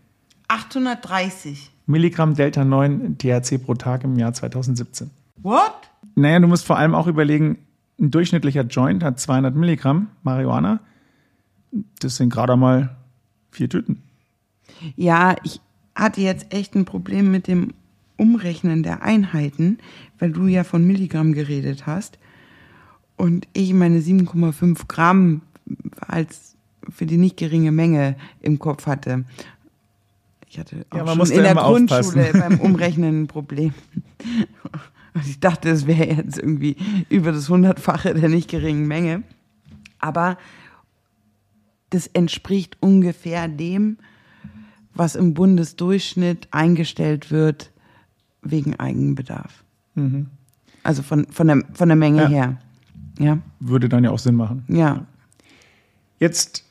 830. Milligramm Delta-9 THC pro Tag im Jahr 2017. What? Naja, du musst vor allem auch überlegen, ein durchschnittlicher Joint hat 200 Milligramm Marihuana. Das sind gerade mal vier Tüten. Ja, ich hatte jetzt echt ein Problem mit dem Umrechnen der Einheiten, weil du ja von Milligramm geredet hast und ich meine 7,5 Gramm als für die nicht geringe Menge im Kopf hatte. Ich hatte auch Ja, man schon in der Grundschule aufpassen. beim Umrechnen ein Problem. Und ich dachte, es wäre jetzt irgendwie über das Hundertfache der nicht geringen Menge. Aber das entspricht ungefähr dem, was im Bundesdurchschnitt eingestellt wird wegen Eigenbedarf. Also von, von, der, von der Menge Ja. her. Ja, Würde dann ja auch Sinn machen. ja. Jetzt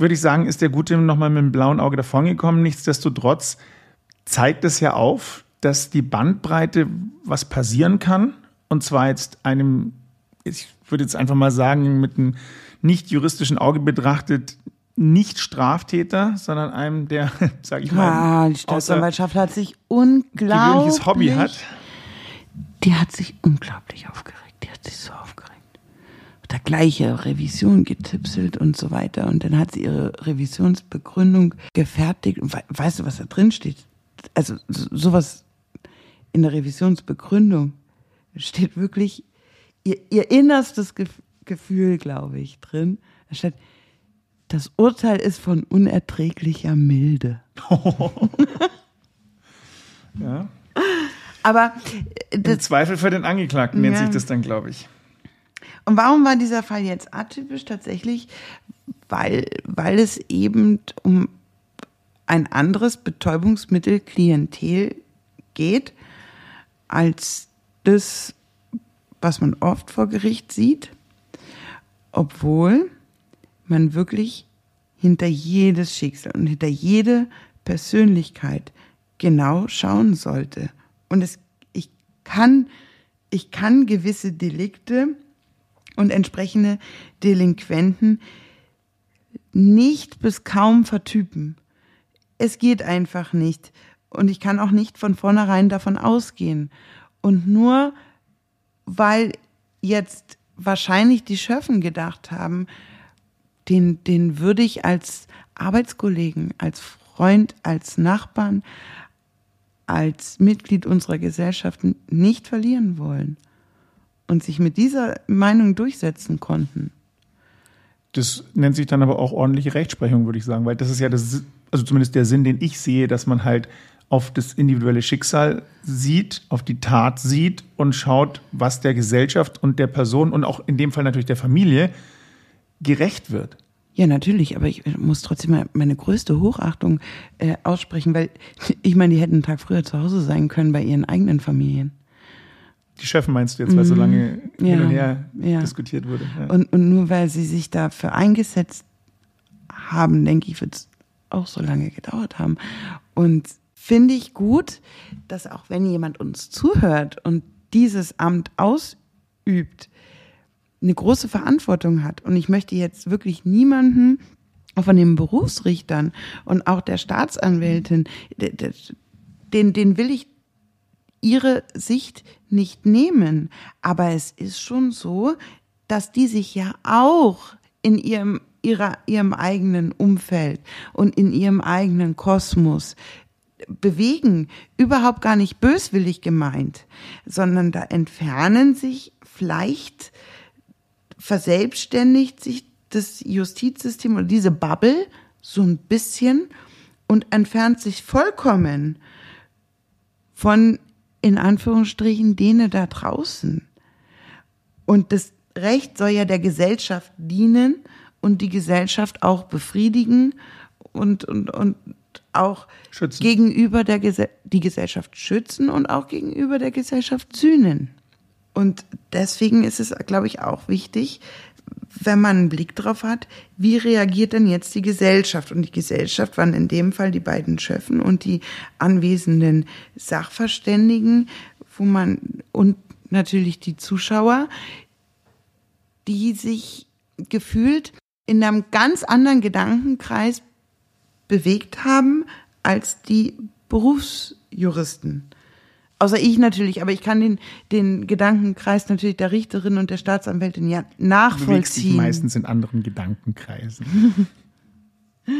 würde ich sagen, ist der Gute nochmal mit dem blauen Auge davongekommen. Nichtsdestotrotz zeigt es ja auf, dass die Bandbreite, was passieren kann, und zwar jetzt einem, ich würde jetzt einfach mal sagen, mit einem nicht juristischen Auge betrachtet, nicht Straftäter, sondern einem, der, sage ich mal, Ah, die Staatsanwaltschaft hat sich unglaublich. gewöhnliches Hobby hat. Die hat sich unglaublich aufgeregt. Die hat sich so aufgeregt. Da gleiche Revision getipselt und so weiter. Und dann hat sie ihre Revisionsbegründung gefertigt. Und we weißt du, was da drin steht? Also so- sowas in der Revisionsbegründung steht wirklich ihr, ihr innerstes Gef Gefühl, glaube ich, drin. Da steht, das Urteil ist von unerträglicher Milde. Ja. Aber äh, das, Im Zweifel für den Angeklagten nennt Ja. sich das dann, glaube ich. Und warum war dieser Fall jetzt atypisch? Tatsächlich, weil, weil es eben um ein anderes Betäubungsmittelklientel geht, als das, was man oft vor Gericht sieht, obwohl man wirklich hinter jedes Schicksal und hinter jede Persönlichkeit genau schauen sollte. Und es, ich kann, ich kann gewisse Delikte und entsprechende Delinquenten nicht bis kaum vertypen. Es geht einfach nicht. Und ich kann auch nicht von vornherein davon ausgehen. Und nur weil jetzt wahrscheinlich die Schöffen gedacht haben, den, den würde ich als Arbeitskollegen, als Freund, als Nachbarn, als Mitglied unserer Gesellschaft nicht verlieren wollen und sich mit dieser Meinung durchsetzen konnten. Das nennt sich dann aber auch ordentliche Rechtsprechung, würde ich sagen, weil das ist ja das, also zumindest der Sinn, den ich sehe, dass man halt auf das individuelle Schicksal sieht, auf die Tat sieht und schaut, was der Gesellschaft und der Person und auch in dem Fall natürlich der Familie gerecht wird. Ja, natürlich, aber ich muss trotzdem mal meine größte Hochachtung äh, aussprechen, weil ich meine, die hätten einen Tag früher zu Hause sein können bei ihren eigenen Familien. Die Chefin meinst du jetzt, weil so lange hin Ja, und her ja. diskutiert wurde. Ja. Und, und nur weil sie sich dafür eingesetzt haben, denke ich, wird es auch so lange gedauert haben. Und finde ich gut, dass auch wenn jemand uns zuhört und dieses Amt ausübt, eine große Verantwortung hat. Und ich möchte jetzt wirklich niemanden von den Berufsrichtern und auch der Staatsanwältin, den, den will ich ihre Sicht nicht nehmen. Aber es ist schon so, dass die sich ja auch in ihrem, ihrer, ihrem eigenen Umfeld und in ihrem eigenen Kosmos bewegen, überhaupt gar nicht böswillig gemeint, sondern da entfernen sich vielleicht, verselbstständigt sich das Justizsystem oder diese Bubble so ein bisschen und entfernt sich vollkommen von, in Anführungsstrichen, denen da draußen. Und das Recht soll ja der Gesellschaft dienen und die Gesellschaft auch befriedigen und, und, und auch schützen. gegenüber der Gese die Gesellschaft schützen und auch gegenüber der Gesellschaft sühnen. Und deswegen ist es, glaube ich, auch wichtig, wenn man einen Blick drauf hat, wie reagiert denn jetzt die Gesellschaft? Und die Gesellschaft waren in dem Fall die beiden Schöffen und die anwesenden Sachverständigen, wo man und natürlich die Zuschauer, die sich gefühlt in einem ganz anderen Gedankenkreis bewegt haben als die Berufsjuristen. Außer ich natürlich, aber ich kann den, den Gedankenkreis natürlich der Richterin und der Staatsanwältin ja nachvollziehen. Du meistens in anderen Gedankenkreisen.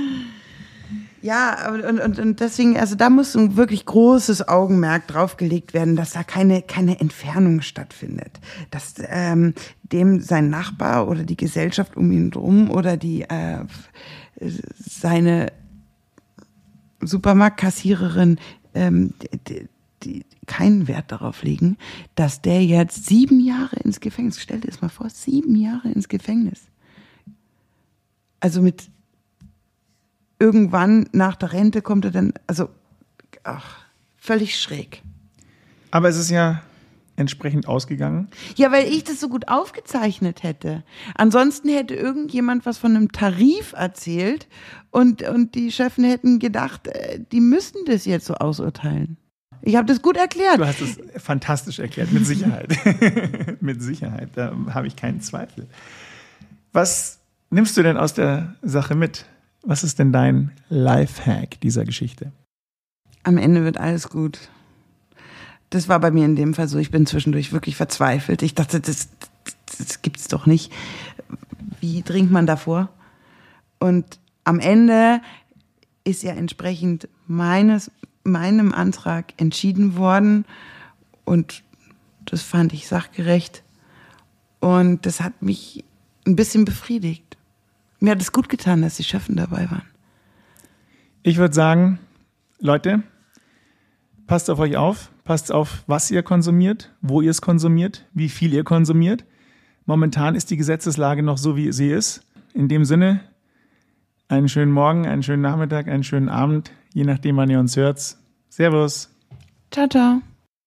ja, und, und, und deswegen, also da muss ein wirklich großes Augenmerk draufgelegt werden, dass da keine, keine Entfernung stattfindet. Dass ähm, dem sein Nachbar oder die Gesellschaft um ihn drum oder die äh, seine Supermarktkassiererin ähm, die, keinen Wert darauf legen, dass der jetzt sieben Jahre ins Gefängnis, stell dir das mal vor, sieben Jahre ins Gefängnis. Also mit irgendwann nach der Rente kommt er dann, also ach, völlig schräg. Aber es ist ja entsprechend ausgegangen? Ja, weil ich das so gut aufgezeichnet hätte. Ansonsten hätte irgendjemand was von einem Tarif erzählt und, und die Chefen hätten gedacht, äh, die müssten das jetzt so ausurteilen. Ich habe das gut erklärt. Du hast es fantastisch erklärt, mit Sicherheit. mit Sicherheit, da habe ich keinen Zweifel. Was nimmst du denn aus der Sache mit? Was ist denn dein Lifehack dieser Geschichte? Am Ende wird alles gut. Das war bei mir in dem Fall so. Ich bin zwischendurch wirklich verzweifelt. Ich dachte, das, das gibt's doch nicht. Wie dringt man davor? Und am Ende ist ja entsprechend meines, meinem Antrag entschieden worden. Und das fand ich sachgerecht. Und das hat mich ein bisschen befriedigt. Mir hat es gut getan, dass die Chefen dabei waren. Ich würde sagen, Leute, Passt auf euch auf, passt auf, was ihr konsumiert, wo ihr es konsumiert, wie viel ihr konsumiert. Momentan ist die Gesetzeslage noch so, wie sie ist. In dem Sinne, einen schönen Morgen, einen schönen Nachmittag, einen schönen Abend, je nachdem, wann ihr uns hört. Servus. Ciao, ciao.